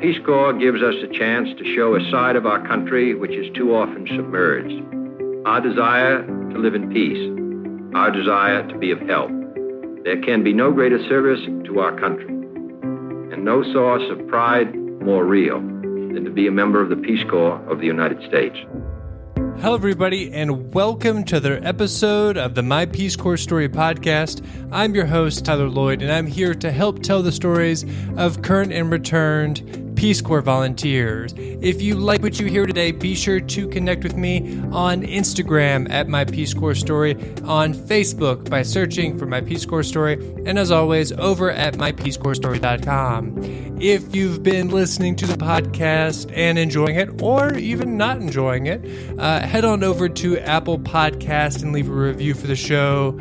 Peace Corps gives us a chance to show a side of our country which is too often submerged. Our desire to live in peace, our desire to be of help. There can be no greater service to our country, and no source of pride more real than to be a member of the Peace Corps of the United States. Hello, everybody, and welcome to another episode of the My Peace Corps Story podcast. I'm your host, Tyler Lloyd, and I'm here to help tell the stories of current and returned Peace Corps volunteers. If you like what you hear today, be sure to connect with me on Instagram at My Peace Corps Story, on Facebook by searching for My Peace Corps Story, and as always, over at MyPeaceCorpsStory.com. If you've been listening to the podcast and enjoying it, or even not enjoying it, uh, head on over to Apple Podcast and leave a review for the show.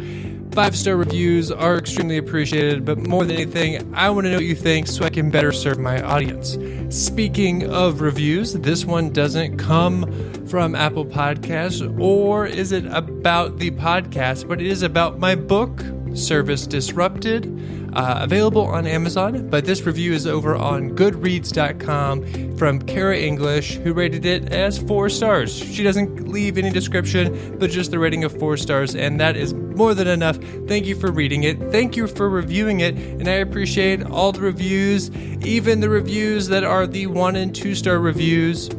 Five star reviews are extremely appreciated, but more than anything, I want to know what you think so I can better serve my audience. Speaking of reviews, this one doesn't come from Apple Podcasts, or is it about the podcast, but it is about my book, Service Disrupted uh, available on Amazon, but this review is over on goodreads.com from Kara English, who rated it as four stars. She doesn't leave any description, but just the rating of four stars, and that is more than enough. Thank you for reading it. Thank you for reviewing it, and I appreciate all the reviews, even the reviews that are the one and two star reviews.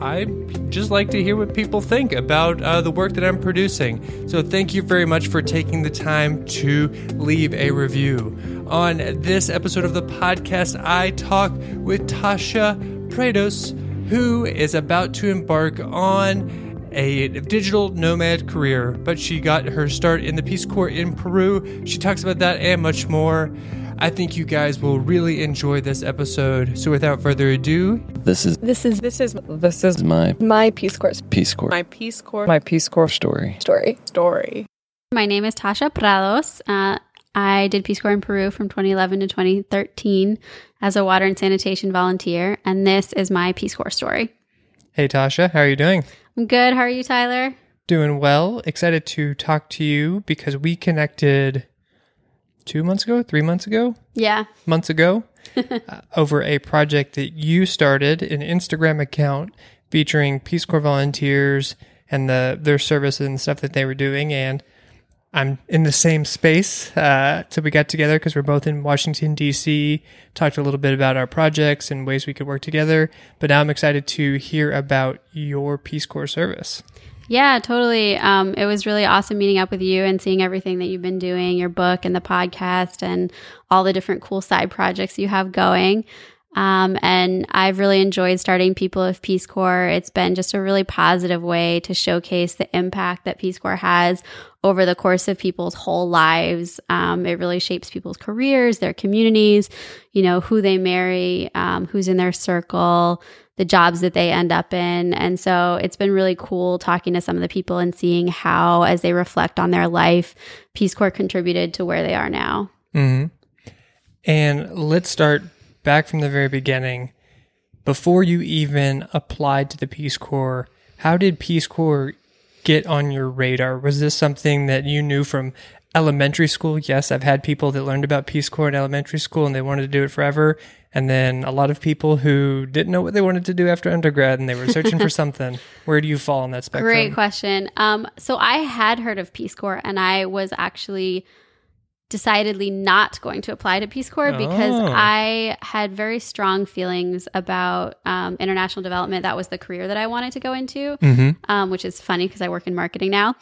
I just like to hear what people think about uh, the work that I'm producing. So, thank you very much for taking the time to leave a review. On this episode of the podcast, I talk with Tasha Prados, who is about to embark on a digital nomad career, but she got her start in the Peace Corps in Peru. She talks about that and much more. I think you guys will really enjoy this episode. So without further ado, this is this is this is this is my my Peace Corps Peace Corps my Peace Corps my Peace Corps story story story. My name is Tasha Prados. Uh, I did Peace Corps in Peru from 2011 to 2013 as a water and sanitation volunteer, and this is my Peace Corps story. Hey Tasha, how are you doing? I'm good. How are you, Tyler? Doing well. Excited to talk to you because we connected two months ago, three months ago, Yeah. months ago, uh, over a project that you started, an Instagram account featuring Peace Corps volunteers and the their services and stuff that they were doing. And I'm in the same space, uh, so we got together because we're both in Washington D.C. Talked a little bit about our projects and ways we could work together. But now I'm excited to hear about your Peace Corps service. Yeah, totally. Um, it was really awesome meeting up with you and seeing everything that you've been doing, your book and the podcast, and all the different cool side projects you have going. Um, and I've really enjoyed starting People of Peace Corps. It's been just a really positive way to showcase the impact that Peace Corps has over the course of people's whole lives. Um, it really shapes people's careers, their communities, you know, who they marry, um, who's in their circle, the jobs that they end up in. And so it's been really cool talking to some of the people and seeing how, as they reflect on their life, Peace Corps contributed to where they are now. Mm-hmm. And let's start back from the very beginning. Before you even applied to the Peace Corps, how did Peace Corps get on your radar? Was this something that you knew from elementary school? Yes, I've had people that learned about Peace Corps in elementary school and they wanted to do it forever. And then a lot of people who didn't know what they wanted to do after undergrad and they were searching for something. Where do you fall on that spectrum? Great question. Um, so I had heard of Peace Corps and I was actually decidedly not going to apply to Peace Corps because Oh. I had very strong feelings about um, international development. That was the career that I wanted to go into, Mm-hmm. um, which is funny because I work in marketing now.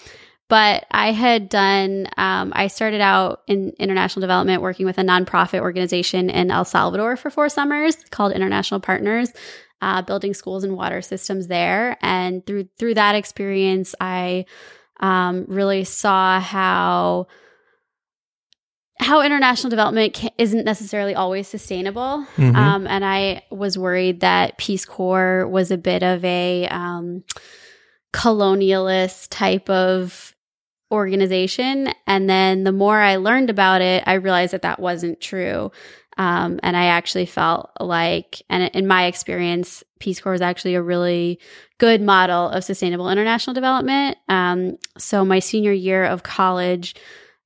But I had done, um, I started out in international development working with a nonprofit organization in El Salvador for four summers called International Partners, uh, building schools and water systems there. And through through that experience, I um, really saw how how international development ca- isn't necessarily always sustainable. Mhm. Um, and I was worried that Peace Corps was a bit of a um, colonialist type of organization. And then the more I learned about it, I realized that that wasn't true. Um, and I actually felt like, and in my experience, Peace Corps is actually a really good model of sustainable international development. Um, so my senior year of college,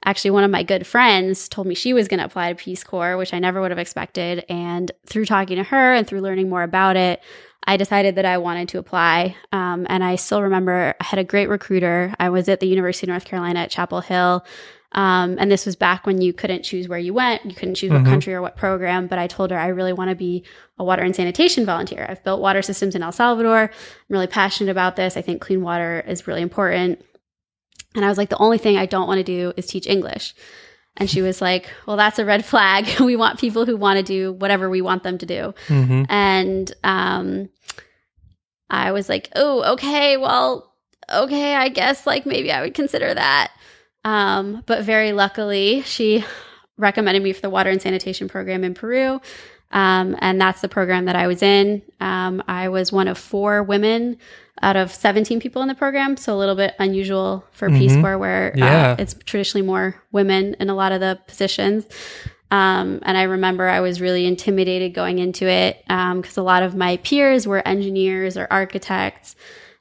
actually one of my good friends told me she was going to apply to Peace Corps, which I never would have expected. And through talking to her and through learning more about it, I decided that I wanted to apply. Um, and I still remember I had a great recruiter. I was at the University of North Carolina at Chapel Hill. Um, and this was back when you couldn't choose where you went. You couldn't choose Mhm. what country or what program. But I told her I really want to be a water and sanitation volunteer. I've built water systems in El Salvador. I'm really passionate about this. I think clean water is really important. And I was like, the only thing I don't want to do is teach English. And she was like, well, that's a red flag. we want people who want to do whatever we want them to do. hmm And um, I was like, oh, okay, well, okay, I guess like maybe I would consider that. Um, but very luckily, she recommended me for the water and sanitation program in Peru. Um, and that's the program that I was in. Um, I was one of four women out of 17 people in the program. So a little bit unusual for Peace Mhm. Corps, where Yeah. uh, it's traditionally more women in a lot of the positions. Um, and I remember I was really intimidated going into it because a lot of my peers were engineers or architects.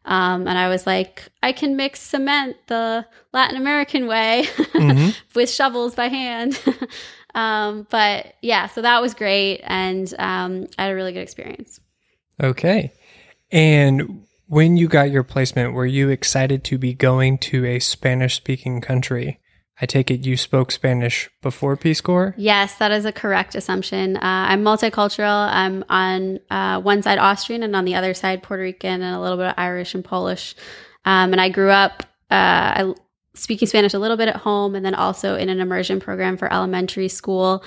Um, and I was like, I can mix cement the Latin American way hmm with shovels by hand. um, but yeah, so that was great. And um, I had a really good experience. Okay. And when you got your placement, were you excited to be going to a Spanish speaking country? I take it you spoke Spanish before Peace Corps? Yes, that is a correct assumption. Uh, I'm multicultural. I'm on uh, one side Austrian and on the other side Puerto Rican and a little bit of Irish and Polish. Um, and I grew up uh, I, speaking Spanish a little bit at home and then also in an immersion program for elementary school.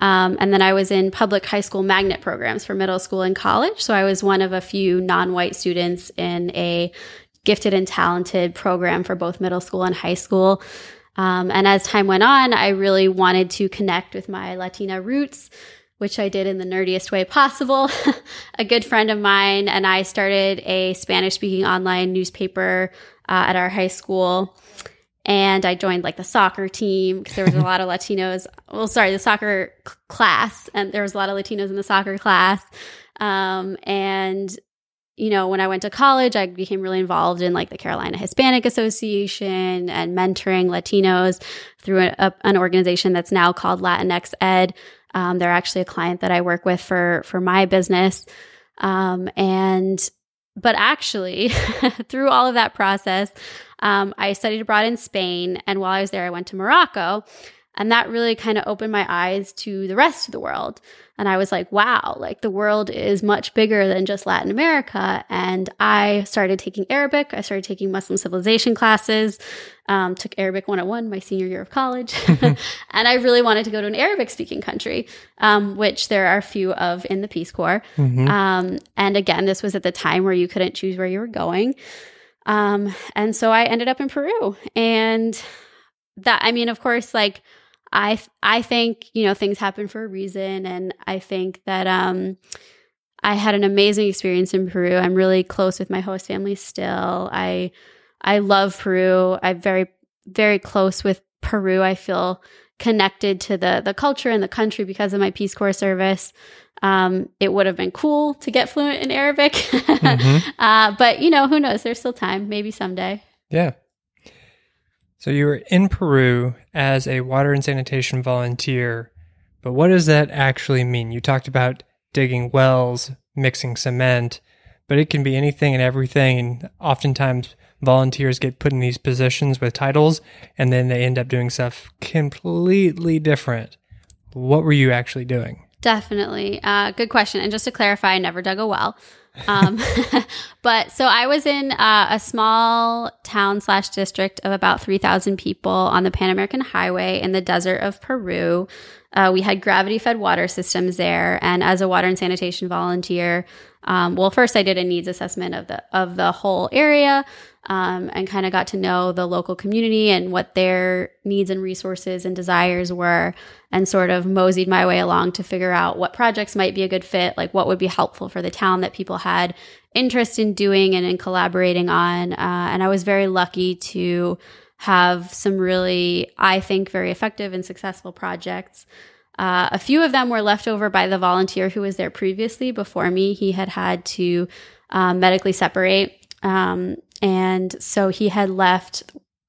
Um, and then I was in public high school magnet programs for middle school and college. So I was one of a few non white students in a gifted and talented program for both middle school and high school. Um, and as time went on, I really wanted to connect with my Latina roots, which I did in the nerdiest way possible. a good friend of mine and I started a Spanish speaking online newspaper uh, at our high school. And I joined like the soccer team because there was a lot of Latinos. Well, sorry, the soccer c- class, and there was a lot of Latinos in the soccer class. Um, and you know, when I went to college, I became really involved in like the Carolina Hispanic Association and mentoring Latinos through a, a- an organization that's now called Latinx Ed. Um, they're actually a client that I work with for for my business. Um, and but actually, through all of that process, um, I studied abroad in Spain, and while I was there, I went to Morocco, and that really kind of opened my eyes to the rest of the world. And I was like, wow, like the world is much bigger than just Latin America. And I started taking Arabic. I started taking Muslim civilization classes, um, took Arabic 101 my senior year of college. and I really wanted to go to an Arabic speaking country, um, which there are a few of in the Peace Corps. hmm Um, and again, this was at the time where you couldn't choose where you were going. Um, and so I ended up in Peru. And that, I mean, of course, like, I I think you know things happen for a reason, and I think that um, I had an amazing experience in Peru. I'm really close with my host family still. I I love Peru. I'm very very close with Peru. I feel connected to the the culture and the country because of my Peace Corps service. Um, it would have been cool to get fluent in Arabic, Mhm. uh, but you know who knows? There's still time. Maybe someday. Yeah. So you were in Peru as a water and sanitation volunteer, but what does that actually mean? You talked about digging wells, mixing cement, but it can be anything and everything. And oftentimes volunteers get put in these positions with titles and then they end up doing stuff completely different. What were you actually doing? Definitely. Uh, good question. And just to clarify, I never dug a well. Um, but so I was in uh, a small town slash district of about 3,000 people on the Pan American Highway in the desert of Peru. Uh, we had gravity fed water systems there. And as a water and sanitation volunteer, um, well, first I did a needs assessment of the of the whole area, um, and kind of got to know the local community and what their needs and resources and desires were, and sort of moseyed my way along to figure out what projects might be a good fit, like what would be helpful for the town that people had interest in doing and in collaborating on. Uh, and I was very lucky to have some really, I think, very effective and successful projects. Uh, a few of them were left over by the volunteer who was there previously before me. He had had to um, medically separate. Um, and so he had left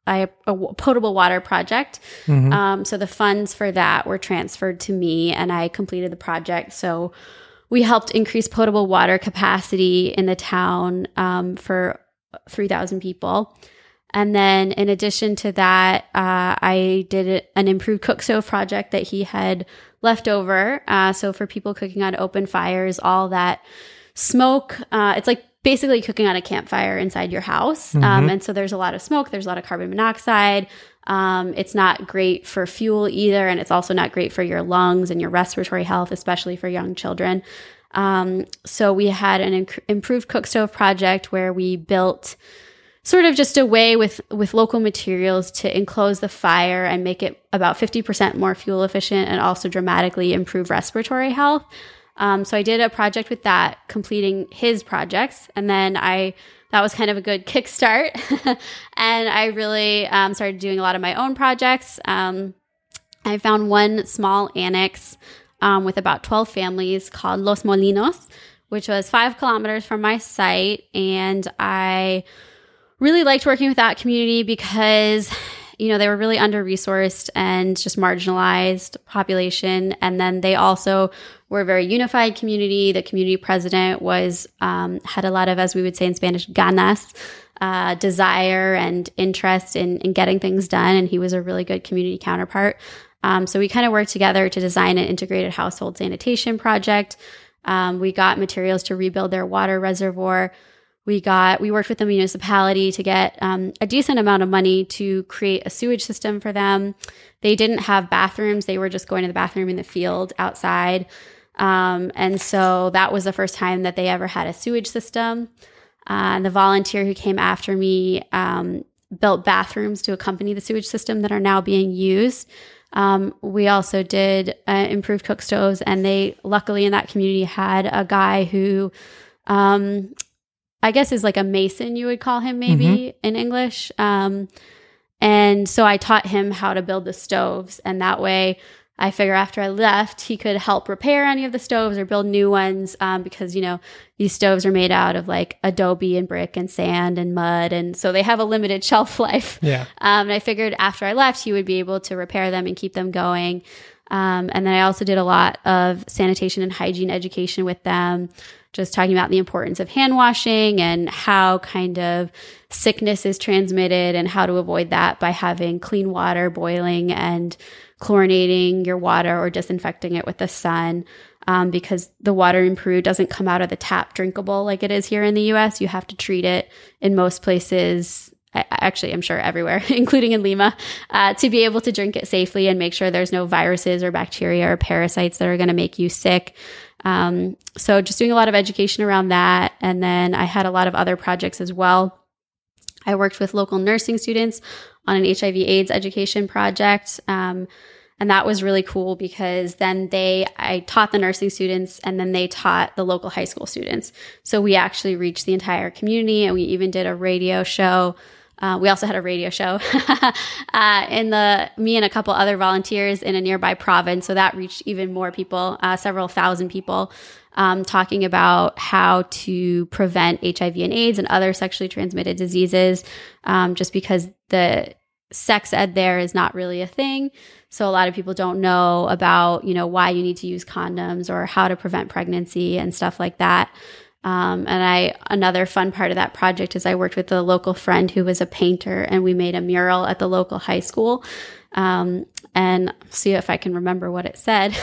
a, a potable water project. Mhm. Um, so the funds for that were transferred to me, and I completed the project. So we helped increase potable water capacity in the town um, for 3,000 people. And then, in addition to that, uh, I did an improved cook stove project that he had left over. Uh, so, for people cooking on open fires, all that smoke, uh, it's like basically cooking on a campfire inside your house. Um, Mhm. and so, there's a lot of smoke, there's a lot of carbon monoxide. Um, it's not great for fuel either. And it's also not great for your lungs and your respiratory health, especially for young children. Um, so, we had an inc- improved cook stove project where we built sort of just a way with with local materials to enclose the fire and make it about 50% more fuel efficient and also dramatically improve respiratory health. Um, so i did a project with that completing his projects and then i that was kind of a good kickstart. And i really um, started doing a lot of my own projects. Um, i found one small annex um, with about 12 families called los molinos which was five kilometers from my site. And i really liked working with that community because you know they were really under resourced and just marginalized population. And then they also were a very unified community. The community president was um, had a lot of as we would say in spanish ganas uh, desire and interest in, in getting things done. And he was a really good community counterpart. Um, so we kind of worked together to design an integrated household sanitation project. Um, we got materials to rebuild their water reservoir we got we worked with the municipality to get um, a decent amount of money to create a sewage system for them. They didn't have bathrooms. They were just going to the bathroom in the field outside. Um, and so that was the first time that they ever had a sewage system. Uh, and the volunteer who came after me um, built bathrooms to accompany the sewage system that are now being used. Um, we also did uh, improved cook stoves and they luckily in that community had a guy who um, I guess is like a mason, you would call him maybe in English. Um, and so I taught him how to build the stoves. And that way, I figure after I left, he could help repair any of the stoves or build new ones um, because, you know, these stoves are made out of like adobe and brick and sand and mud. And so they have a limited shelf life. Yeah. Um, and I figured after I left, he would be able to repair them and keep them going. Um, and then I also did a lot of sanitation and hygiene education with them, just talking about the importance of hand washing and how kind of sickness is transmitted and how to avoid that by having clean water boiling and chlorinating your water or disinfecting it with the sun. Um, because the water in Peru doesn't come out of the tap drinkable like it is here in the US. You have to treat it in most places actually, I'm sure everywhere, including in Lima, uh, to be able to drink it safely and make sure there's no viruses or bacteria or parasites that are going to make you sick. Um, so, just doing a lot of education around that. And then I had a lot of other projects as well. I worked with local nursing students on an HIV AIDS education project. Um, and that was really cool because then they, I taught the nursing students and then they taught the local high school students. So we actually reached the entire community and we even did a radio show. Uh, we also had a radio show uh, in the me and a couple other volunteers in a nearby province. So that reached even more people, uh, several thousand people, um, talking about how to prevent HIV and AIDS and other sexually transmitted diseases. Um, just because the sex ed there is not really a thing. So a lot of people don't know about, you know, why you need to use condoms or how to prevent pregnancy and stuff like that. Um, and I, another fun part of that project is I worked with a local friend who was a painter and we made a mural at the local high school. Um, and see if I can remember what it said.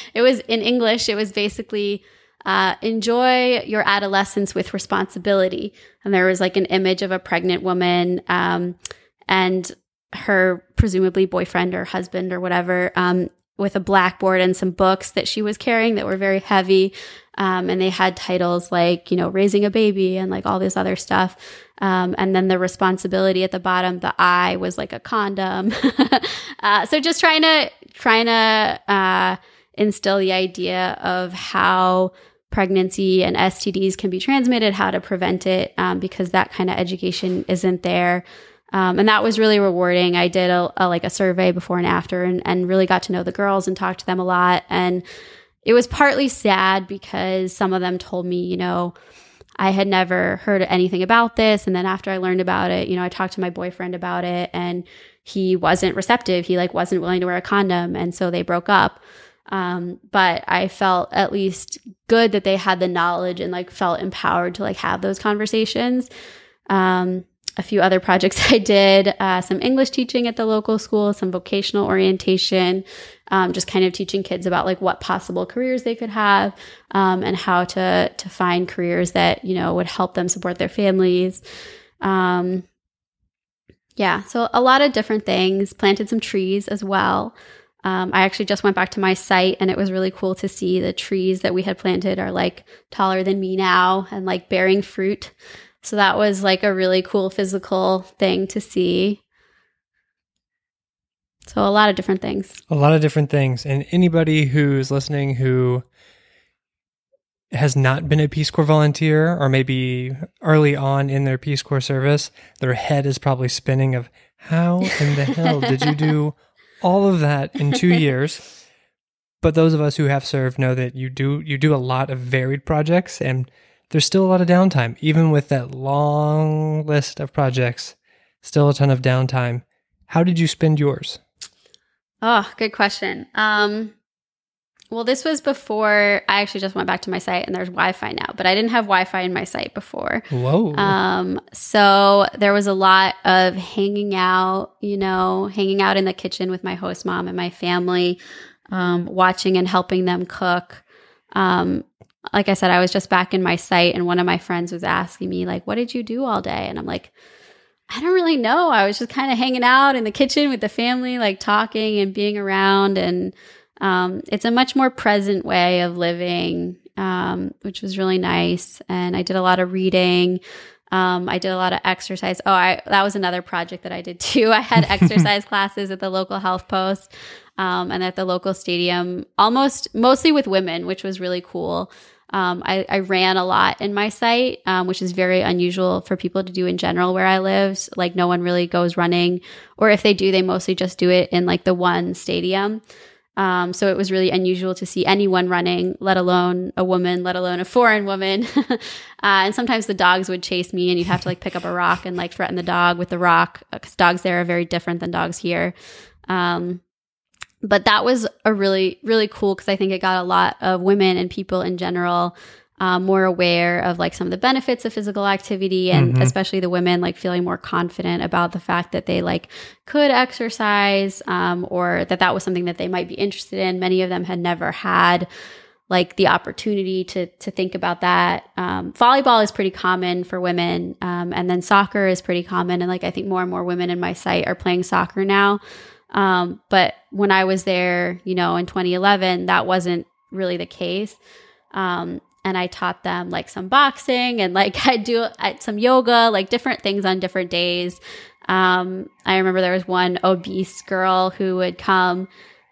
it was in English. It was basically, uh, enjoy your adolescence with responsibility. And there was like an image of a pregnant woman, um, and her presumably boyfriend or husband or whatever, um, with a blackboard and some books that she was carrying that were very heavy. Um, and they had titles like, you know, raising a baby and like all this other stuff. Um, and then the responsibility at the bottom, the I was like a condom. uh, so just trying to, trying to, uh, instill the idea of how pregnancy and STDs can be transmitted, how to prevent it, um, because that kind of education isn't there. Um, and that was really rewarding. I did a, a, like a survey before and after, and, and really got to know the girls and talked to them a lot. And it was partly sad because some of them told me, you know, I had never heard anything about this. And then after I learned about it, you know, I talked to my boyfriend about it and he wasn't receptive. He like wasn't willing to wear a condom. And so they broke up. Um, but I felt at least good that they had the knowledge and like felt empowered to like have those conversations. Um, a few other projects I did, uh, some English teaching at the local school, some vocational orientation, um, just kind of teaching kids about like what possible careers they could have um, and how to to find careers that you know would help them support their families. Um, yeah, so a lot of different things. Planted some trees as well. Um, I actually just went back to my site and it was really cool to see the trees that we had planted are like taller than me now and like bearing fruit. So that was like a really cool physical thing to see. So a lot of different things. A lot of different things. And anybody who's listening who has not been a Peace Corps volunteer or maybe early on in their Peace Corps service, their head is probably spinning of how in the hell did you do all of that in 2 years? But those of us who have served know that you do you do a lot of varied projects and there's still a lot of downtime even with that long list of projects. Still a ton of downtime. How did you spend yours? Oh, good question. Um, well, this was before I actually just went back to my site and there's Wi Fi now, but I didn't have Wi Fi in my site before. Whoa. Um, so there was a lot of hanging out, you know, hanging out in the kitchen with my host mom and my family, um, watching and helping them cook. Um, like I said, I was just back in my site and one of my friends was asking me, like, what did you do all day? And I'm like, I don't really know. I was just kind of hanging out in the kitchen with the family, like talking and being around. And um, it's a much more present way of living, um, which was really nice. And I did a lot of reading. Um, I did a lot of exercise. Oh, I, that was another project that I did too. I had exercise classes at the local health post um, and at the local stadium, almost mostly with women, which was really cool. Um, I, I, ran a lot in my site, um, which is very unusual for people to do in general where I live. Like no one really goes running, or if they do, they mostly just do it in like the one stadium. Um, so it was really unusual to see anyone running, let alone a woman, let alone a foreign woman. uh, and sometimes the dogs would chase me, and you'd have to like pick up a rock and like threaten the dog with the rock because dogs there are very different than dogs here. Um, but that was a really really cool because i think it got a lot of women and people in general um, more aware of like some of the benefits of physical activity and mm-hmm. especially the women like feeling more confident about the fact that they like could exercise um, or that that was something that they might be interested in many of them had never had like the opportunity to to think about that um, volleyball is pretty common for women um, and then soccer is pretty common and like i think more and more women in my site are playing soccer now um, but when I was there, you know, in 2011, that wasn't really the case. Um, and I taught them like some boxing and like I do some yoga, like different things on different days. Um, I remember there was one obese girl who would come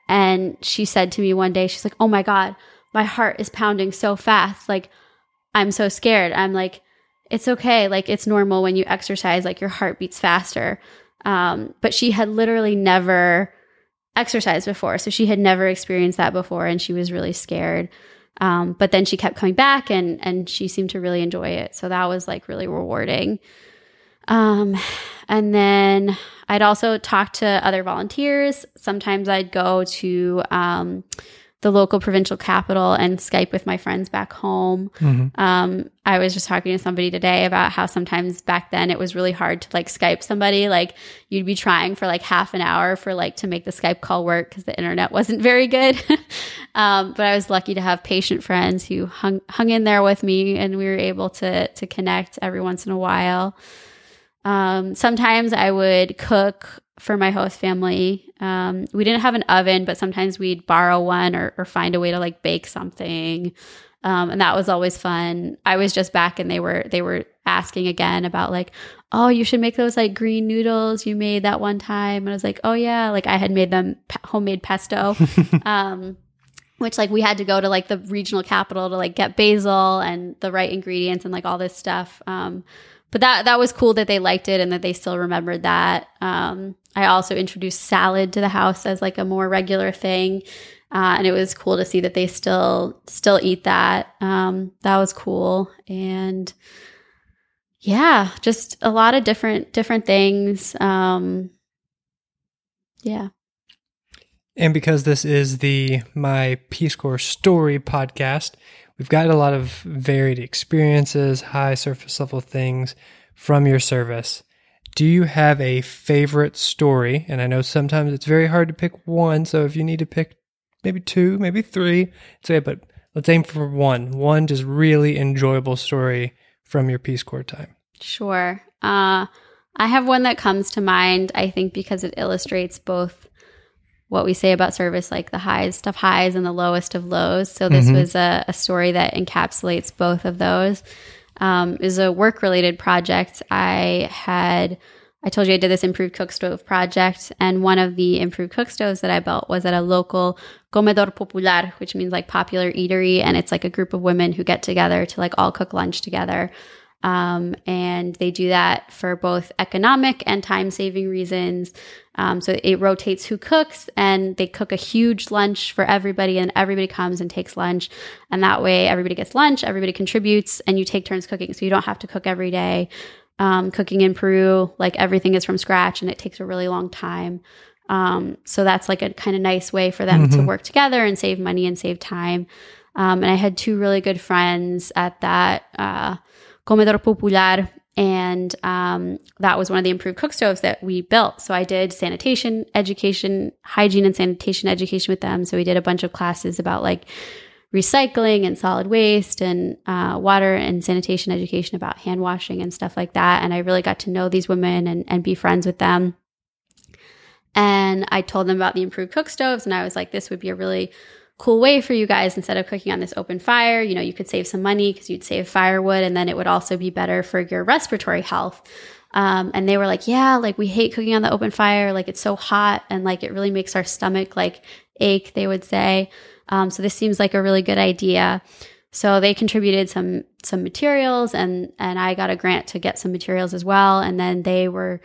and she said to me one day, she's like, Oh my God, my heart is pounding so fast. Like, I'm so scared. I'm like, it's okay. Like, it's normal when you exercise, like, your heart beats faster. Um, but she had literally never exercised before. So she had never experienced that before and she was really scared. Um, but then she kept coming back and, and she seemed to really enjoy it. So that was like really rewarding. Um, and then I'd also talk to other volunteers. Sometimes I'd go to, um, the local provincial capital and Skype with my friends back home. Mm-hmm. Um, I was just talking to somebody today about how sometimes back then it was really hard to like Skype somebody. Like you'd be trying for like half an hour for like to make the Skype call work because the internet wasn't very good. um, but I was lucky to have patient friends who hung hung in there with me, and we were able to to connect every once in a while. Um, sometimes I would cook for my host family. Um, we didn't have an oven, but sometimes we'd borrow one or, or find a way to like bake something. Um, and that was always fun. I was just back and they were they were asking again about like, oh, you should make those like green noodles you made that one time. And I was like, oh yeah, like I had made them homemade pesto. um, which like we had to go to like the regional capital to like get basil and the right ingredients and like all this stuff. Um, but that that was cool that they liked it and that they still remembered that. Um, I also introduced salad to the house as like a more regular thing. Uh, and it was cool to see that they still still eat that. Um, that was cool, and yeah, just a lot of different different things. Um, yeah. And because this is the My Peace Corps Story podcast, we've got a lot of varied experiences, high surface level things from your service. Do you have a favorite story? And I know sometimes it's very hard to pick one. So if you need to pick maybe two, maybe three, say, but let's aim for one. One just really enjoyable story from your Peace Corps time. Sure. Uh, I have one that comes to mind, I think, because it illustrates both what we say about service, like the highest of highs and the lowest of lows. So this Mhm. was a, a story that encapsulates both of those. Um, is a work related project. I had, I told you I did this improved cook stove project, and one of the improved cook stoves that I built was at a local comedor popular, which means like popular eatery, and it's like a group of women who get together to like all cook lunch together. Um, and they do that for both economic and time saving reasons. Um, so it rotates who cooks, and they cook a huge lunch for everybody, and everybody comes and takes lunch. And that way, everybody gets lunch, everybody contributes, and you take turns cooking. So you don't have to cook every day. Um, cooking in Peru, like everything is from scratch, and it takes a really long time. Um, so that's like a kind of nice way for them to Mhm. work together and save money and save time. Um, and I had two really good friends at that uh, Comedor Popular, and um, that was one of the improved cook stoves that we built. So I did sanitation education, hygiene and sanitation education with them. So we did a bunch of classes about like recycling and solid waste and uh, water and sanitation education about hand washing and stuff like that. And I really got to know these women and, and be friends with them. And I told them about the improved cook stoves, and I was like, this would be a really cool way for you guys instead of cooking on this open fire. You know, you could save some money because you'd save firewood, and then it would also be better for your respiratory health. Um, and they were like, yeah, like we hate cooking on the open fire. Like it's so hot and like it really makes our stomach like ache, they would say. Um, so this seems like a really good idea. So they contributed some some materials and and I got a grant to get some materials as well. And then they were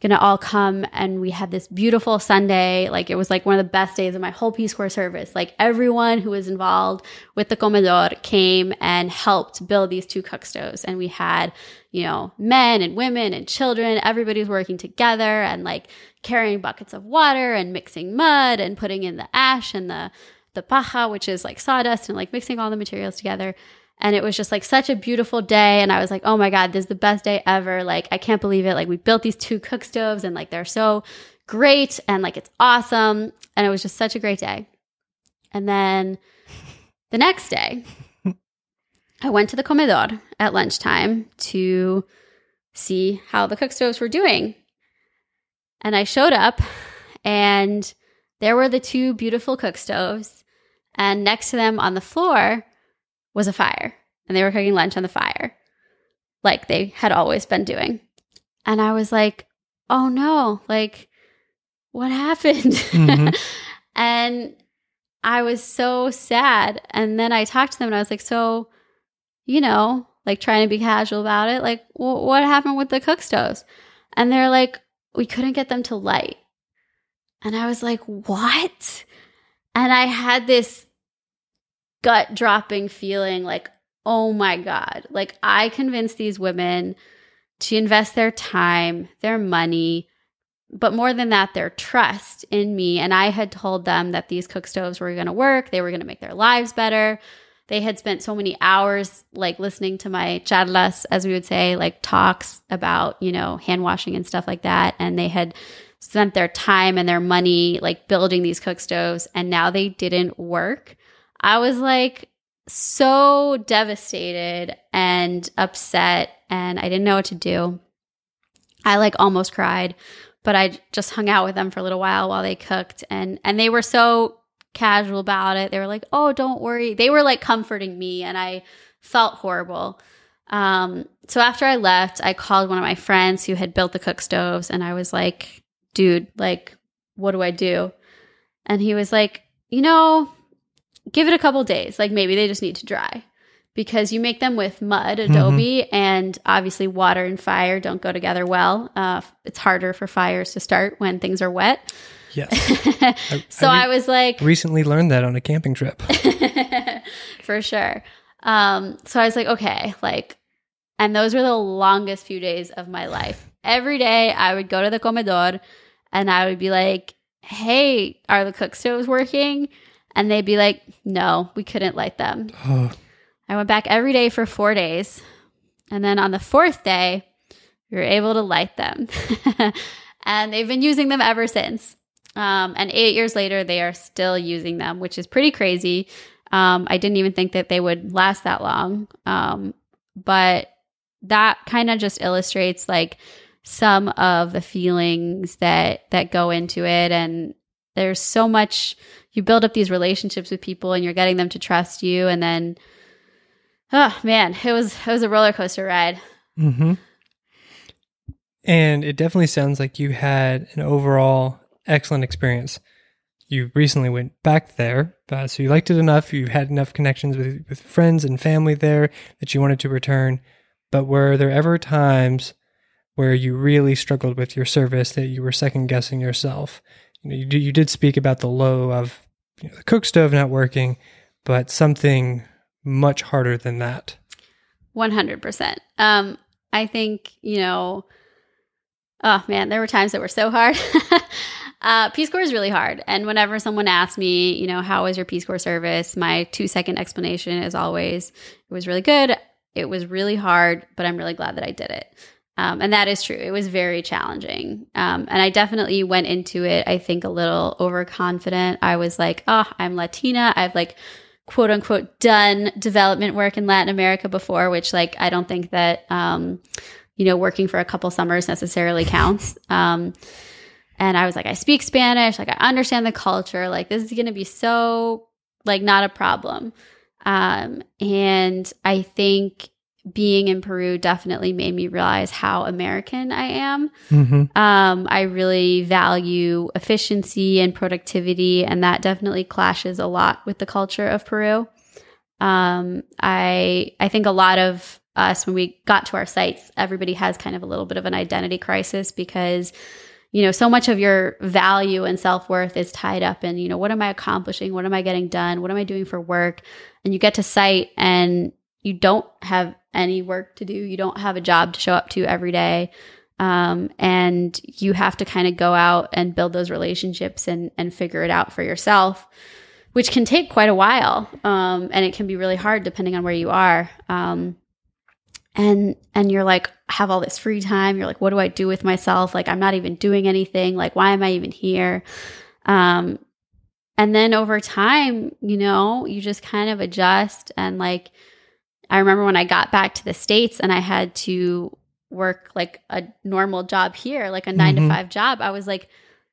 gonna all come and we had this beautiful Sunday. Like it was like one of the best days of my whole Peace Corps service. Like everyone who was involved with the comedor came and helped build these two cook stoves. And we had, you know, men and women and children, everybody was working together and like carrying buckets of water and mixing mud and putting in the ash and the the paja, which is like sawdust, and like mixing all the materials together. And it was just like such a beautiful day. And I was like, oh my God, this is the best day ever. Like, I can't believe it. Like, we built these two cook stoves and like they're so great and like it's awesome. And it was just such a great day. And then the next day, I went to the comedor at lunchtime to see how the cook stoves were doing. And I showed up and there were the two beautiful cook stoves. And next to them on the floor was a fire. And they were cooking lunch on the fire, like they had always been doing. And I was like, oh no, like, what happened? Mhm. and I was so sad. And then I talked to them and I was like, so, you know, like trying to be casual about it, like, wh- what happened with the cook stoves? And they're like, we couldn't get them to light. And I was like, what? And I had this gut dropping feeling like, oh my God, like I convinced these women to invest their time, their money, but more than that, their trust in me. And I had told them that these cook stoves were going to work, they were going to make their lives better. They had spent so many hours like listening to my charlas, as we would say, like talks about, you know, hand washing and stuff like that. And they had spent their time and their money like building these cook stoves and now they didn't work. I was like so devastated and upset and I didn't know what to do. I like almost cried, but I just hung out with them for a little while while they cooked and and they were so casual about it. They were like, "Oh, don't worry." They were like comforting me and I felt horrible. Um, so after I left, I called one of my friends who had built the cook stoves and I was like, dude, like, what do I do? And he was like, you know, give it a couple days. Like maybe they just need to dry because you make them with mud, adobe, and obviously water and fire don't go together well. Uh, it's harder for fires to start when things are wet. Yes. so I I, re- was like, Recently learned that on a camping trip. for sure. Um, so I was like, okay, like, and those were the longest few days of my life. Every day I would go to the comedor and I would be like, hey, are the cook stoves working? And they'd be like, no, we couldn't light them. Oh, I went back every day for four days. And then on the fourth day, we were able to light them. and they've been using them ever since. Um, and eight years later, they are still using them, which is pretty crazy. Um, I didn't even think that they would last that long. Um, but that kind of just illustrates like some of the feelings that that go into it and there's so much you build up these relationships with people and you're getting them to trust you and then oh man it was it was a roller coaster ride hmm And it definitely sounds like you had an overall excellent experience. You recently went back there, uh, so you liked it enough. You had enough connections with, with friends and family there that you wanted to return. But were there ever times where you really struggled with your service that you were second guessing yourself? You know, you, did- you did speak about the low of you know, the cook stove not working, but something much harder than that. 100% um i think you know oh man there were times that were so hard. Uh peace corps is really hard. And whenever someone asks me you know how was your peace corps service my two second explanation is always it was really good. It was really hard but i'm really glad that i did it um, and that is true. It was very challenging. Um, and i definitely went into it i think a little overconfident. I was like oh i'm latina. I've like quote unquote done development work in Latin America before, which like I don't think that um, you know working for a couple summers necessarily counts. Um, and I was like, I speak Spanish, like I understand the culture, like this is gonna be so like not a problem. Um, and I think being in Peru definitely made me realize how American I am. Mm-hmm. Um, I really value efficiency and productivity, and that definitely clashes a lot with the culture of Peru. Um, I I think a lot of us when we got to our sites, everybody has kind of a little bit of an identity crisis because you know so much of your value and self-worth is tied up in you know what am i accomplishing what am i getting done what am i doing for work and you get to site and you don't have any work to do. You don't have a job to show up to every day. Um, and you have to kind of go out and build those relationships and and figure it out for yourself which can take quite a while um, and it can be really hard depending on where you are. Um, and and you're like have all this free time. You're like what do i do with myself? Like i'm not even doing anything. Like why am i even here? Um and then over time you know you just kind of adjust and like i remember when i got back to the states and i had to work like a normal job here like a 9 Mhm. to 5 job i was like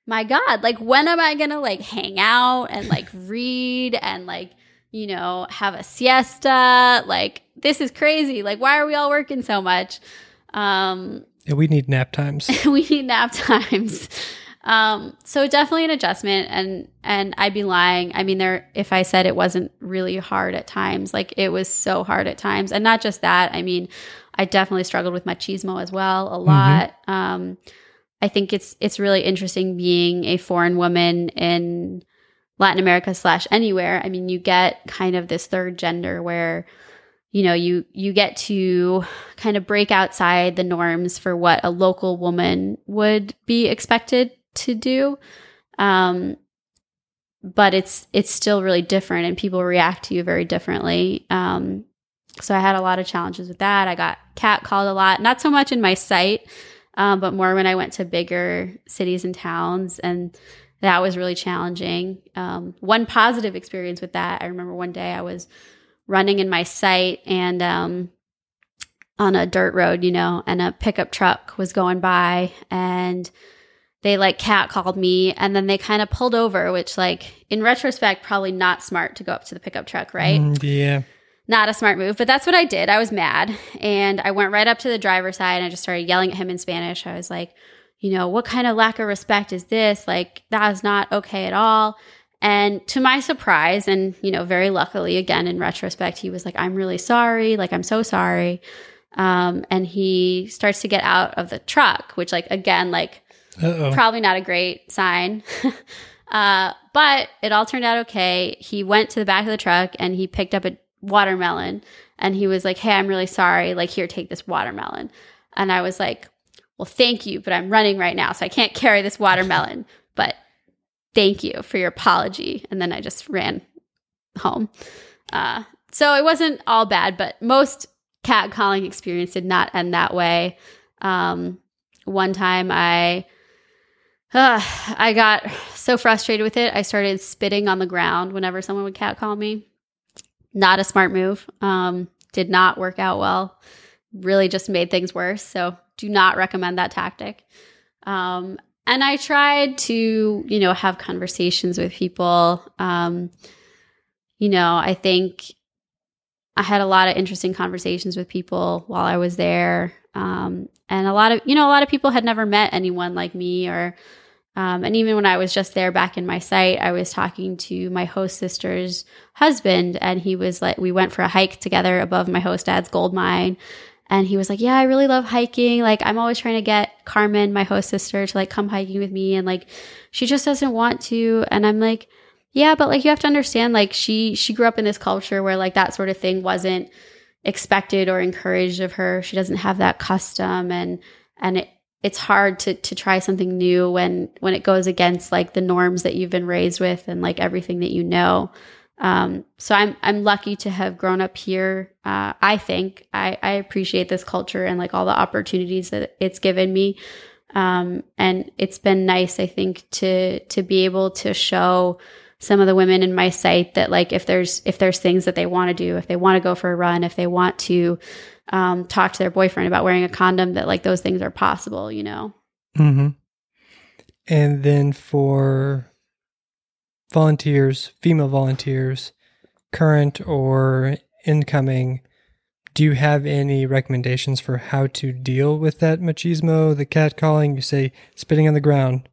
my god like when am i going to like hang out and like read and like you know have a siesta like this is crazy like why are we all working so much um Yeah, we need nap times. we need nap times. Um, so definitely an adjustment and and I'd be lying. I mean there if I said it wasn't really hard at times, like it was so hard at times. And not just that, I mean, I definitely struggled with machismo as well a lot. Um I think it's it's really interesting being a foreign woman in Latin America slash anywhere. I mean, you get kind of this third gender where you know you you get to kind of break outside the norms for what a local woman would be expected to do um but it's it's still really different and people react to you very differently. Um so i had a lot of challenges with that. I got catcalled a lot not so much in my site um, but more when i went to bigger cities and towns and that was really challenging. Um, one positive experience with that i remember one day i was running in my site and um, on a dirt road, you know, and a pickup truck was going by and they like cat called me and then they kind of pulled over, which like in retrospect, probably not smart to go up to the pickup truck, right? Mm, yeah. Not a smart move, but that's what I did. I was mad and I went right up to the driver's side and I just started yelling at him in Spanish. I was like, you know, what kind of lack of respect is this? Like, that is not okay at all. And to my surprise, and, you know, very luckily, again, in retrospect, he was like, I'm really sorry. Like, I'm so sorry. Um, and he starts to get out of the truck, which, like, again, like, Uh-oh. probably not a great sign. uh, but it all turned out okay. He went to the back of the truck and he picked up a watermelon and he was like, Hey, I'm really sorry. Like, here, take this watermelon. And I was like, Well, thank you, but I'm running right now, so I can't carry this watermelon. But thank you for your apology. And then I just ran home. Uh, so it wasn't all bad, but most cat calling experience did not end that way. Um, one time I uh, I got so frustrated with it, I started spitting on the ground whenever someone would cat call me. Not a smart move. Um, did not work out well. Really just made things worse. So do not recommend that tactic. Um, and I tried to, you know, have conversations with people. Um, you know, I think I had a lot of interesting conversations with people while I was there. Um, and a lot of, you know, a lot of people had never met anyone like me or, um, and even when I was just there back in my site, I was talking to my host sister's husband, and he was like, we went for a hike together above my host dad's gold mine. And he was like, Yeah, I really love hiking. Like, I'm always trying to get Carmen, my host sister, to like come hiking with me. And like, she just doesn't want to. And I'm like, Yeah, but like, you have to understand, like, she, she grew up in this culture where like that sort of thing wasn't expected or encouraged of her. She doesn't have that custom. And, and it, it's hard to to try something new when when it goes against like the norms that you've been raised with and like everything that you know. Um, so I'm I'm lucky to have grown up here. Uh, I think I, I appreciate this culture and like all the opportunities that it's given me. Um, and it's been nice, I think, to to be able to show some of the women in my site that like if there's if there's things that they want to do, if they want to go for a run, if they want to um, talk to their boyfriend about wearing a condom, that like those things are possible, you know. Mm-hmm. And then for volunteers, female volunteers, current or incoming, do you have any recommendations for how to deal with that machismo, the catcalling? You say spitting on the ground,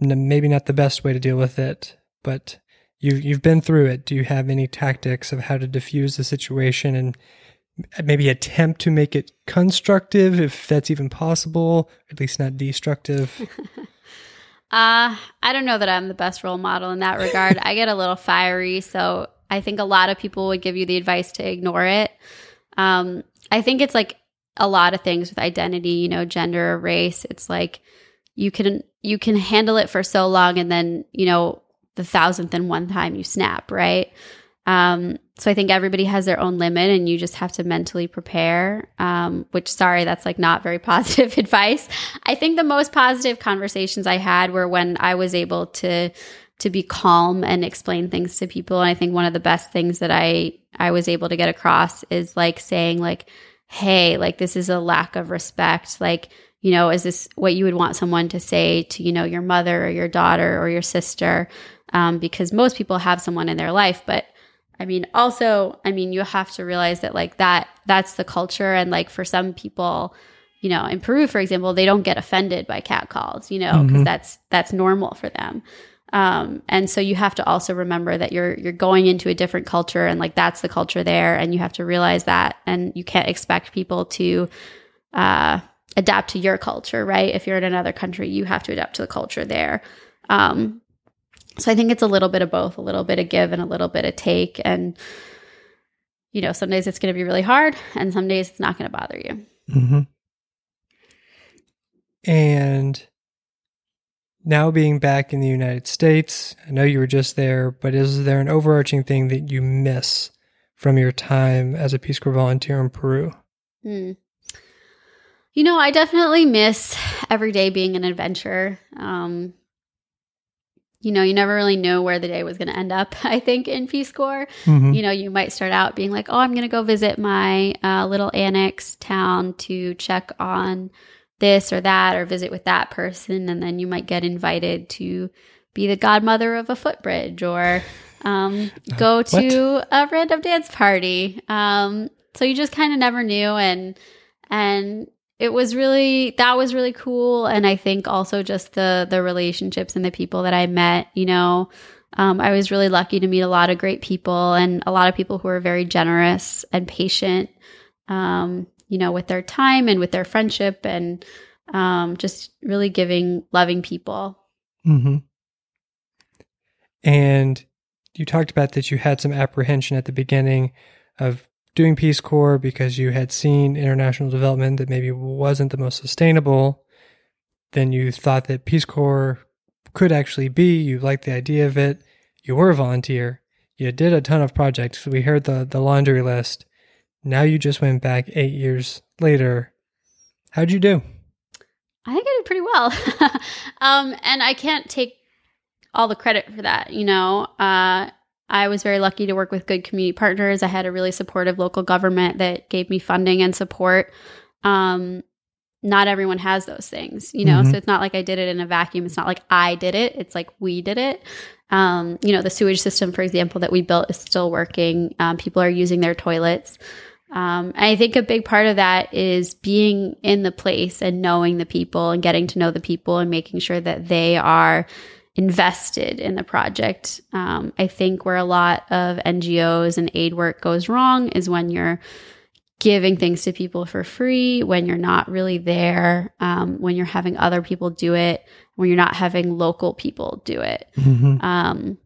maybe not the best way to deal with it, but you you've been through it. Do you have any tactics of how to diffuse the situation and maybe attempt to make it constructive if that's even possible, at least not destructive? Uh, I don't know that I'm the best role model in that regard. I get a little fiery, so I think a lot of people would give you the advice to ignore it. Um, I think it's like a lot of things with identity, you know, gender race. It's like you can you can handle it for so long and then, you know, the thousandth and one time you snap, right? Um, so I think everybody has their own limit and you just have to mentally prepare. Um, which sorry, that's like not very positive advice. I think the most positive conversations I had were when I was able to to be calm and explain things to people. And I think one of the best things that I I was able to get across is like saying like, hey, like this is a lack of respect. Like, you know, is this what you would want someone to say to, you know, your mother or your daughter or your sister? Um, because most people have someone in their life, but I mean, also, I mean, you have to realize that like that that's the culture and like for some people, you know, in Peru, for example, they don't get offended by cat calls, you know, because Mhm. that's that's normal for them. Um, and so you have to also remember that you're you're going into a different culture and like that's the culture there, and you have to realize that, and you can't expect people to uh, adapt to your culture, right? If you're in another country, you have to adapt to the culture there. Um, so I think it's a little bit of both, a little bit of give and a little bit of take. And, you know, some days it's going to be really hard and some days it's not going to bother you. Mm-hmm. And now being back in the United States, I know you were just there, but is there an overarching thing that you miss from your time as a Peace Corps volunteer in Peru? Hmm. You know, I definitely miss every day being an adventure. Um, you know, you never really know where the day was going to end up, I think, in Peace Corps. Mm-hmm. You know, you might start out being like, oh, I'm going to go visit my uh, little annex town to check on this or that or visit with that person. And then you might get invited to be the godmother of a footbridge or um, go to a random dance party. Um, so you just kind of never knew. And, and, it was really that was really cool and i think also just the the relationships and the people that i met you know um, i was really lucky to meet a lot of great people and a lot of people who are very generous and patient um, you know with their time and with their friendship and um, just really giving, loving people. Mm-hmm. And you talked about that you had some apprehension at the beginning of doing Peace Corps because you had seen international development that maybe wasn't the most sustainable. Then you thought that Peace Corps could actually be. You liked the idea of it. You were a volunteer. You did a ton of projects. We heard the, the laundry list. Now you just went back eight years later. How'd you do? I think I did pretty well. um, and I can't take all the credit for that. You know, uh, I was very lucky to work with good community partners. I had a really supportive local government that gave me funding and support. Um, not everyone has those things, you know, Mhm. so it's not like I did it in a vacuum. It's not like I did it. It's like we did it. Um, you know, the sewage system, for example, that we built is still working. Um, people are using their toilets. Um, I think a big part of that is being in the place and knowing the people and getting to know the people and making sure that they are invested in the project. Um, I think where a lot of NGOs and aid work goes wrong is when you're giving things to people for free, when you're not really there, um, when you're having other people do it, when you're not having local people do it. Mm-hmm. Um,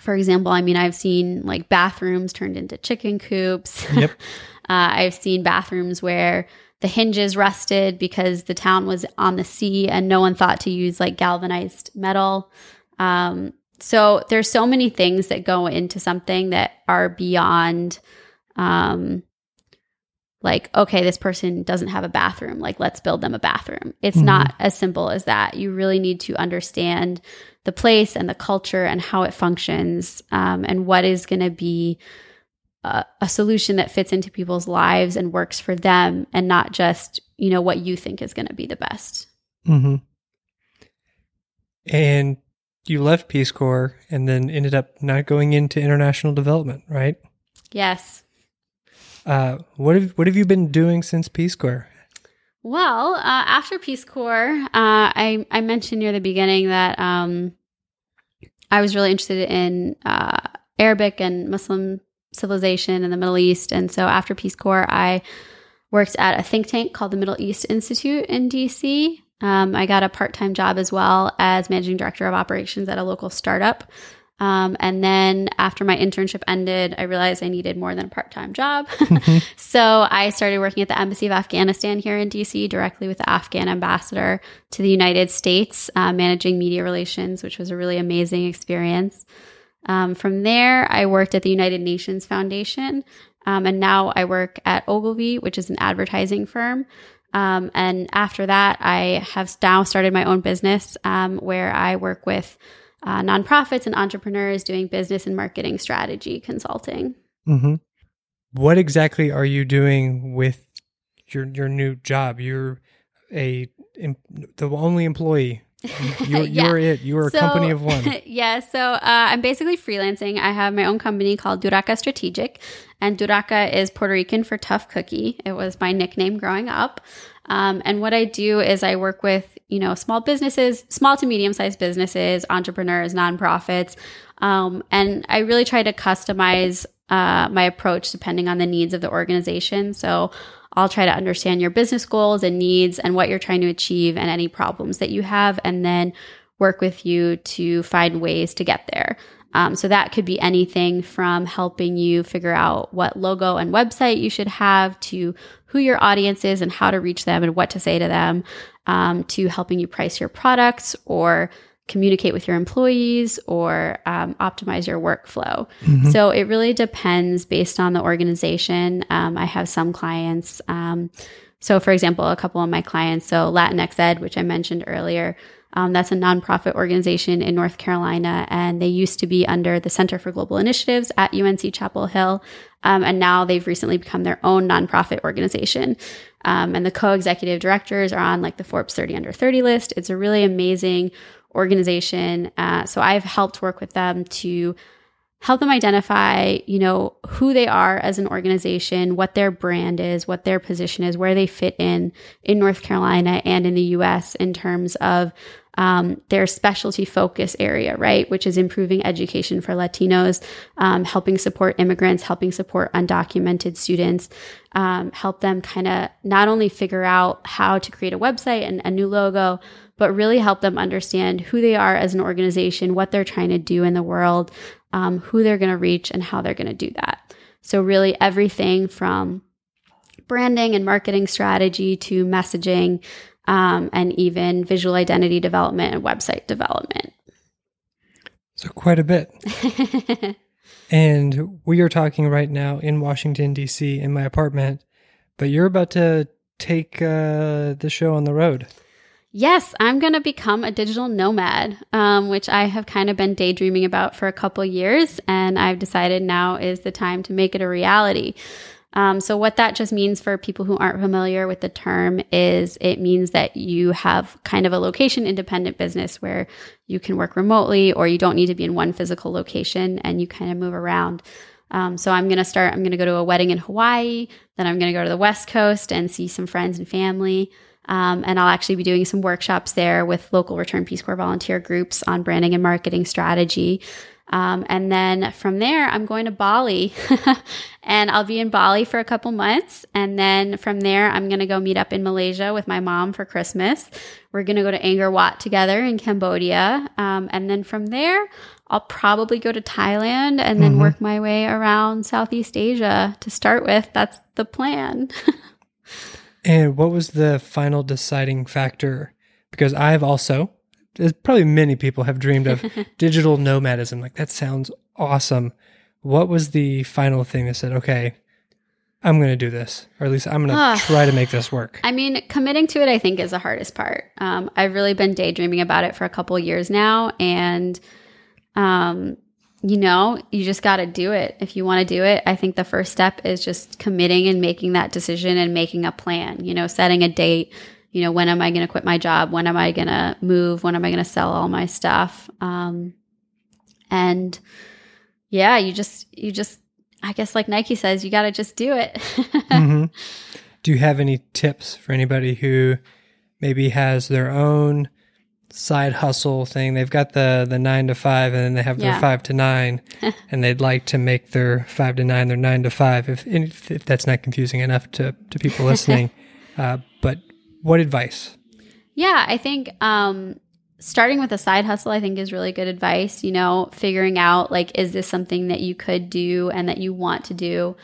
for example, I mean, I've seen like bathrooms turned into chicken coops. Yep. uh, I've seen bathrooms where the hinges rusted because the town was on the sea and no one thought to use like galvanized metal. Um, so there's so many things that go into something that are beyond, um, like, okay, this person doesn't have a bathroom. Like, let's build them a bathroom. It's Mhm. not as simple as that. You really need to understand the place and the culture and how it functions um, and what is going to be a, a solution that fits into people's lives and works for them and not just you know what you think is going to be the best Mm-hmm. And you left Peace Corps and then ended up not going into international development, right? yes Uh, what have what have you been doing since Peace Corps? well uh, after peace corps uh, I, I mentioned near the beginning that um, i was really interested in uh, arabic and muslim civilization in the middle east. And so after peace corps i worked at a think tank called the middle east institute in dc um, i got a part-time job as well as managing director of operations at a local startup. Um, and then after my internship ended i realized i needed more than a part-time job. So I started working at the Embassy of Afghanistan here in DC directly with the Afghan ambassador to the United States, uh, managing media relations, which was a really amazing experience. Um, from there, I worked at the United Nations Foundation, um, and now I work at Ogilvy, which is an advertising firm. Um, and after that, I have now started my own business um, where I work with uh, nonprofits and entrepreneurs doing business and marketing strategy consulting. Mm-hmm. What exactly are you doing with your your new job? You're a the only employee. You're, Yeah. you're it. You are a company of one. yeah, so uh, I'm basically freelancing. I have my own company called Duraca Strategic, and Duraca is Puerto Rican for tough cookie. It was my nickname growing up. Um, and what I do is I work with you know small businesses, small to medium sized businesses, entrepreneurs, nonprofits, um, and I really try to customize uh, my approach depending on the needs of the organization. So I'll try to understand your business goals and needs and what you're trying to achieve and any problems that you have, and then work with you to find ways to get there. Um, so that could be anything from helping you figure out what logo and website you should have to who your audience is and how to reach them and what to say to them, um, to helping you price your products or communicate with your employees or um, optimize your workflow. Mhm. So it really depends based on the organization. Um, I have some clients. Um, so, for example, a couple of my clients, so Latinx Ed, which I mentioned earlier, um, that's a nonprofit organization in North Carolina, and they used to be under the Center for Global Initiatives at UNC Chapel Hill, um, and now they've recently become their own nonprofit organization. Um, and the co-executive directors are on like the Forbes 30 under 30 list. It's a really amazing organization. Uh, so I've helped work with them to help them identify, you know, who they are as an organization, what their brand is, what their position is, where they fit in in North Carolina and in the US in terms of um, their specialty focus area, right? Which is improving education for Latinos, um, helping support immigrants, helping support undocumented students, um, help them kind of not only figure out how to create a website and a new logo, but really help them understand who they are as an organization, what they're trying to do in the world, um, who they're going to reach, and how they're going to do that. So, really, everything from branding and marketing strategy to messaging um, and even visual identity development and website development. So, quite a bit. and we are talking right now in Washington, D.C., in my apartment, but you're about to take uh, the show on the road. Yes, I'm going to become a digital nomad, um, which I have kind of been daydreaming about for a couple years. And I've decided now is the time to make it a reality. Um, so, what that just means for people who aren't familiar with the term is it means that you have kind of a location independent business where you can work remotely or you don't need to be in one physical location and you kind of move around. Um, so, I'm going to start, I'm going to go to a wedding in Hawaii, then I'm going to go to the West Coast and see some friends and family. Um, and I'll actually be doing some workshops there with local Return Peace Corps volunteer groups on branding and marketing strategy. Um, and then from there, I'm going to Bali and I'll be in Bali for a couple months. And then from there, I'm going to go meet up in Malaysia with my mom for Christmas. We're going to go to Angkor Wat together in Cambodia. Um, and then from there, I'll probably go to Thailand and then mm-hmm. work my way around Southeast Asia to start with. That's the plan. and what was the final deciding factor? Because I've also probably many people have dreamed of digital nomadism. Like that sounds awesome. What was the final thing that said, okay, I'm going to do this, or at least I'm going to try to make this work? I mean, committing to it, I think, is the hardest part. Um, I've really been daydreaming about it for a couple years now, and um, you know, you just got to do it. If you want to do it, I think the first step is just committing and making that decision and making a plan. You know, setting a date, you know, when am I going to quit my job? When am I going to move? When am I going to sell all my stuff? Um, and yeah, you just, you just, I guess, like Nike says, you got to just do it. mm-hmm. Do you have any tips for anybody who maybe has their own side hustle thing? They've got the the nine to five, and then they have their yeah. five to nine, and they'd like to make their five to nine their nine to five. If if, if that's not confusing enough to to people listening, uh, but what advice? Yeah, I think um, starting with a side hustle, I think is really good advice. You know, figuring out like, is this something that you could do and that you want to do?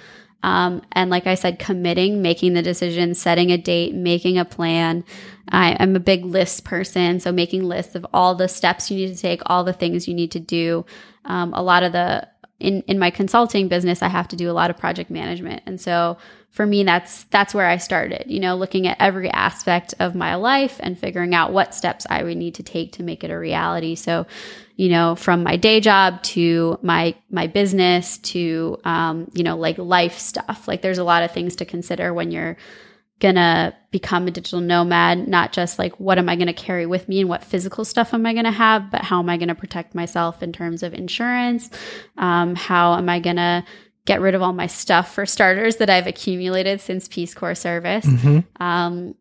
Um, and like I said, committing, making the decision, setting a date, making a plan. I, am a big list person, so making lists of all the steps you need to take, all the things you need to do. Um, a lot of the in in my consulting business, I have to do a lot of project management, and so for me that's that's where I started, you know, looking at every aspect of my life and figuring out what steps I would need to take to make it a reality. So, you know, from my day job to my my business to um, you know, like life stuff. Like there's a lot of things to consider when you're gonna become a digital nomad not just like what am i gonna carry with me and what physical stuff am i gonna have but how am i gonna protect myself in terms of insurance um, how am i gonna get rid of all my stuff for starters that I've accumulated since Peace Corps service. Mm-hmm. Um,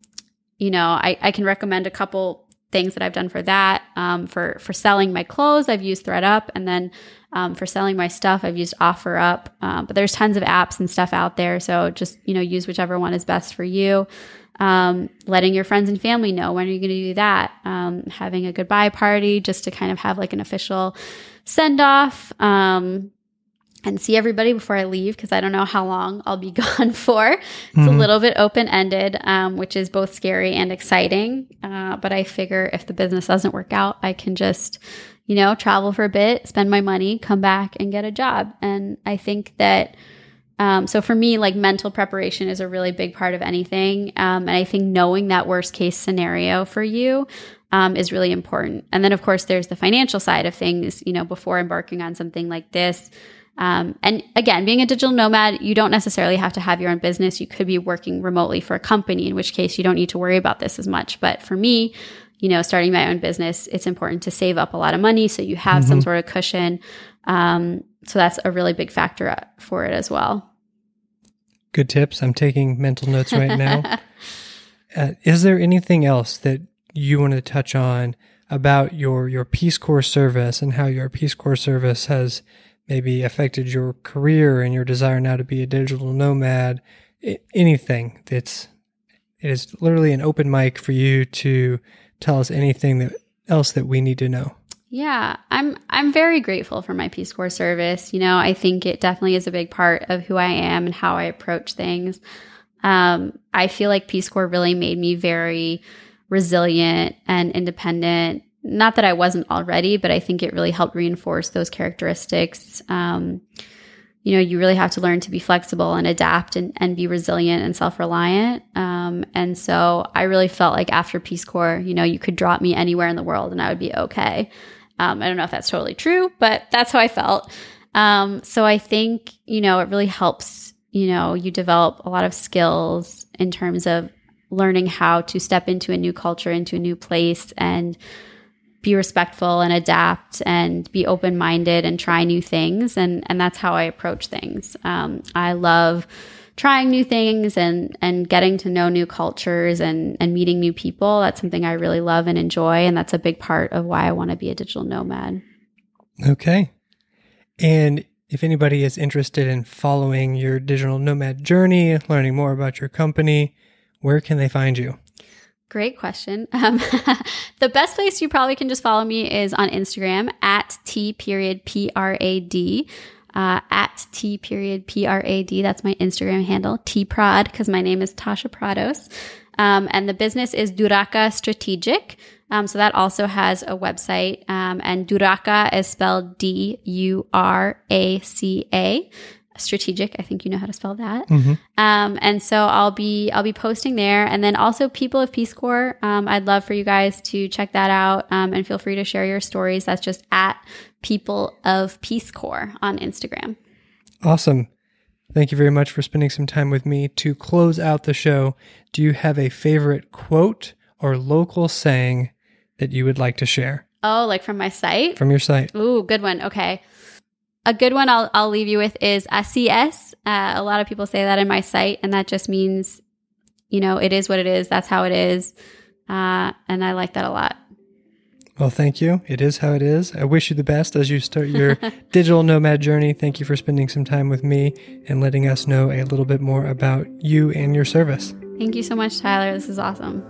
you know, I, I can recommend a couple things that I've done for that. Um, for for selling my clothes, I've used thredUP, and then um, for selling my stuff, I've used OfferUp. Um, but there's tons of apps and stuff out there, so just you know use whichever one is best for you. Um, letting your friends and family know when are you going to do that. Um, having a goodbye party just to kind of have like an official send off. Um, and see everybody before I leave because I don't know how long I'll be gone for. It's mm-hmm. a little bit open ended, um, which is both scary and exciting. Uh, but I figure if the business doesn't work out, I can just, you know, travel for a bit, spend my money, come back and get a job. And I think that. Um, so for me, like mental preparation is a really big part of anything. Um, and I think knowing that worst case scenario for you um, is really important. And then, of course, there's the financial side of things. You know, before embarking on something like this, um, and again, being a digital nomad, you don't necessarily have to have your own business. You could be working remotely for a company, in which case you don't need to worry about this as much. But for me, you know, starting my own business, it's important to save up a lot of money so you have mm-hmm. some sort of cushion. Um, so that's a really big factor for it as well. Good tips. I'm taking mental notes right now. uh, is there anything else that you wanted to touch on about your your Peace Corps service and how your Peace Corps service has maybe affected your career and your desire now to be a digital nomad. Anything that's it is literally an open mic for you to tell us anything that else that we need to know. Yeah, I'm I'm very grateful for my Peace Corps service. You know, I think it definitely is a big part of who I am and how I approach things. Um, I feel like Peace Corps really made me very resilient and independent. Not that I wasn't already, but I think it really helped reinforce those characteristics. Um, you know, you really have to learn to be flexible and adapt and, and be resilient and self reliant. Um, and so I really felt like after Peace Corps, you know, you could drop me anywhere in the world and I would be okay. Um, I don't know if that's totally true, but that's how I felt. Um, so I think, you know, it really helps, you know, you develop a lot of skills in terms of learning how to step into a new culture, into a new place and be respectful and adapt and be open minded and try new things. And, and that's how I approach things. Um, I love trying new things and, and getting to know new cultures and, and meeting new people. That's something I really love and enjoy. And that's a big part of why I want to be a digital nomad. Okay. And if anybody is interested in following your digital nomad journey, learning more about your company, where can they find you? Great question. Um, the best place you probably can just follow me is on Instagram at T period P R A D. Uh, at T period P R A D. That's my Instagram handle, T Prad, because my name is Tasha Prados. Um, and the business is Duraca Strategic. Um, so that also has a website. Um, and Duraca is spelled D U R A C A strategic. I think you know how to spell that. Mm-hmm. Um, and so I'll be I'll be posting there, and then also people of Peace Corps. Um, I'd love for you guys to check that out, um, and feel free to share your stories. That's just at people of Peace Corps on Instagram. Awesome. Thank you very much for spending some time with me. To close out the show, do you have a favorite quote or local saying that you would like to share Oh, like from my site. from your site? Ooh, good one. Okay. A good one I'll, I'll leave you with is así es. Uh, a lot of people say that in my site, and that just means, you know, it is what it is. That's how it is. Uh, and I like that a lot. Well, thank you. It is how it is. I wish you the best as you start your digital nomad journey. Thank you for spending some time with me and letting us know a little bit more about you and your service. Thank you so much, Tyler. This is awesome.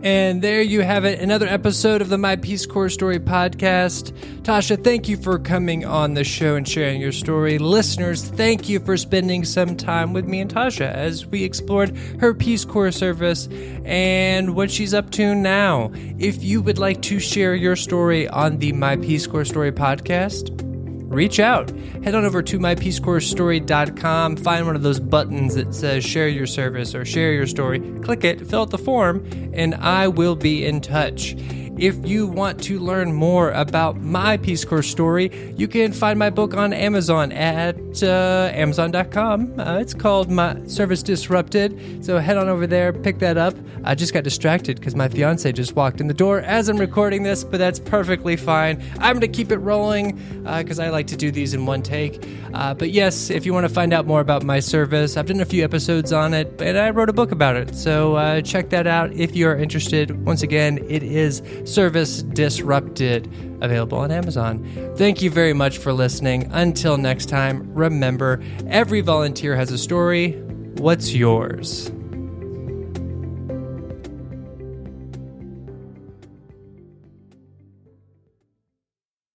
And there you have it, another episode of the My Peace Corps Story podcast. Tasha, thank you for coming on the show and sharing your story. Listeners, thank you for spending some time with me and Tasha as we explored her Peace Corps service and what she's up to now. If you would like to share your story on the My Peace Corps Story podcast, reach out. Head on over to mypeacecorpsstory.com, find one of those buttons that says share your service or share your story, click it, fill out the form, and I will be in touch. If you want to learn more about my Peace Corps story, you can find my book on Amazon at uh, amazon.com. Uh, it's called My Service Disrupted. So head on over there, pick that up. I just got distracted because my fiance just walked in the door as I'm recording this, but that's perfectly fine. I'm going to keep it rolling because I like to do these in one take. Uh, but yes, if you want to find out more about my service, I've done a few episodes on it, and I wrote a book about it. So uh, check that out if you are interested. Once again, it is Service Disrupted, available on Amazon. Thank you very much for listening. Until next time, remember every volunteer has a story. What's yours?